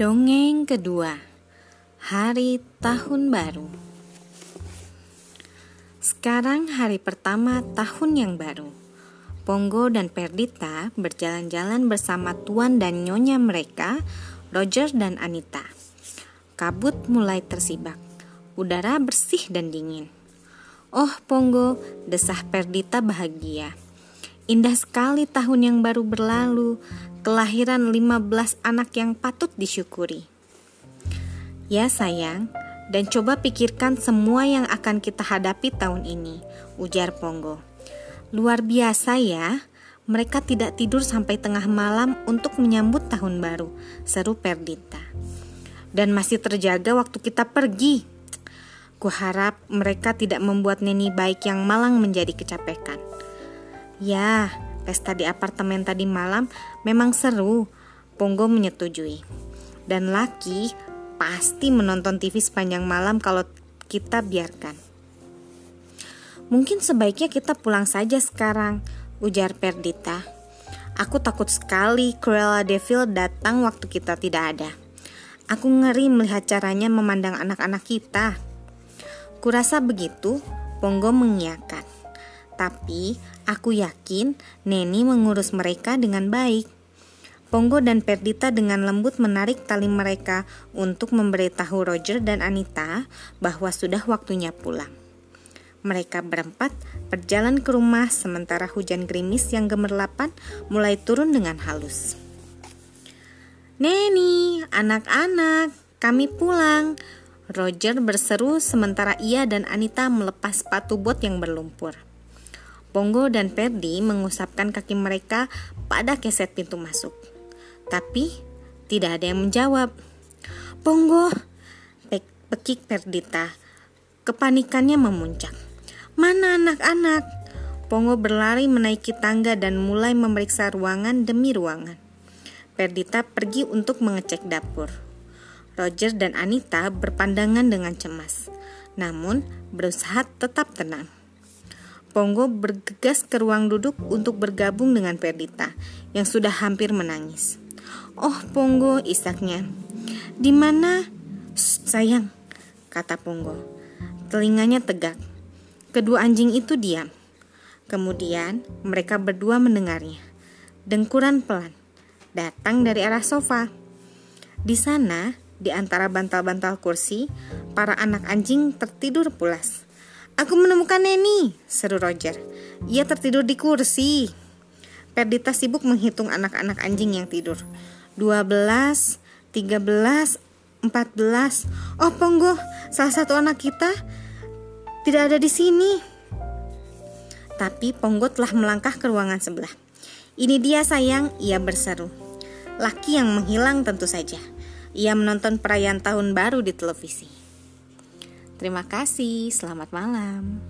Dongeng kedua. Hari Tahun Baru. Sekarang hari pertama tahun yang baru. Pongo dan Perdita berjalan-jalan bersama tuan dan nyonya mereka Roger dan Anita. Kabut mulai tersibak. Udara bersih dan dingin. Oh Pongo, desah Perdita bahagia Indah sekali tahun yang baru berlalu kelahiran 15 anak yang patut disyukuri. Ya sayang, dan coba pikirkan semua yang akan kita hadapi tahun ini, ujar Pongo. Luar biasa ya, mereka tidak tidur sampai tengah malam untuk menyambut tahun baru, seru Perdita. Dan masih terjaga waktu kita pergi. Kuharap mereka tidak membuat Neni baik yang malang menjadi kecapekan. Ya, Pesta di apartemen tadi malam memang seru. Ponggo menyetujui. Dan Laki pasti menonton TV sepanjang malam kalau kita biarkan. Mungkin sebaiknya kita pulang saja sekarang, ujar Perdita. Aku takut sekali Cruella Devil datang waktu kita tidak ada. Aku ngeri melihat caranya memandang anak-anak kita. Kurasa begitu, Ponggo mengiyakan. Tapi Aku yakin Neni mengurus mereka dengan baik. Pongo dan Perdita dengan lembut menarik tali mereka untuk memberitahu Roger dan Anita bahwa sudah waktunya pulang. Mereka berempat berjalan ke rumah sementara hujan gerimis yang gemerlapan mulai turun dengan halus. Neni, anak-anak, kami pulang. Roger berseru sementara ia dan Anita melepas sepatu bot yang berlumpur. Pongo dan Perdi mengusapkan kaki mereka pada keset pintu masuk. Tapi tidak ada yang menjawab. Pongo, Pe pekik Perdita. Kepanikannya memuncak. Mana anak-anak? Pongo berlari menaiki tangga dan mulai memeriksa ruangan demi ruangan. Perdita pergi untuk mengecek dapur. Roger dan Anita berpandangan dengan cemas, namun berusaha tetap tenang. Pongo bergegas ke ruang duduk untuk bergabung dengan Perdita yang sudah hampir menangis. Oh, Pongo, isaknya. Di mana? Sayang, kata Pongo. Telinganya tegak. Kedua anjing itu diam. Kemudian mereka berdua mendengarnya. Dengkuran pelan datang dari arah sofa. Di sana, di antara bantal-bantal kursi, para anak anjing tertidur pulas. Aku menemukan Neni, seru Roger. Ia tertidur di kursi. Perdita sibuk menghitung anak-anak anjing yang tidur. 12, 13, 14. Oh, Ponggo, salah satu anak kita tidak ada di sini. Tapi Ponggo telah melangkah ke ruangan sebelah. Ini dia sayang, ia berseru. Laki yang menghilang tentu saja. Ia menonton perayaan tahun baru di televisi. Terima kasih, selamat malam.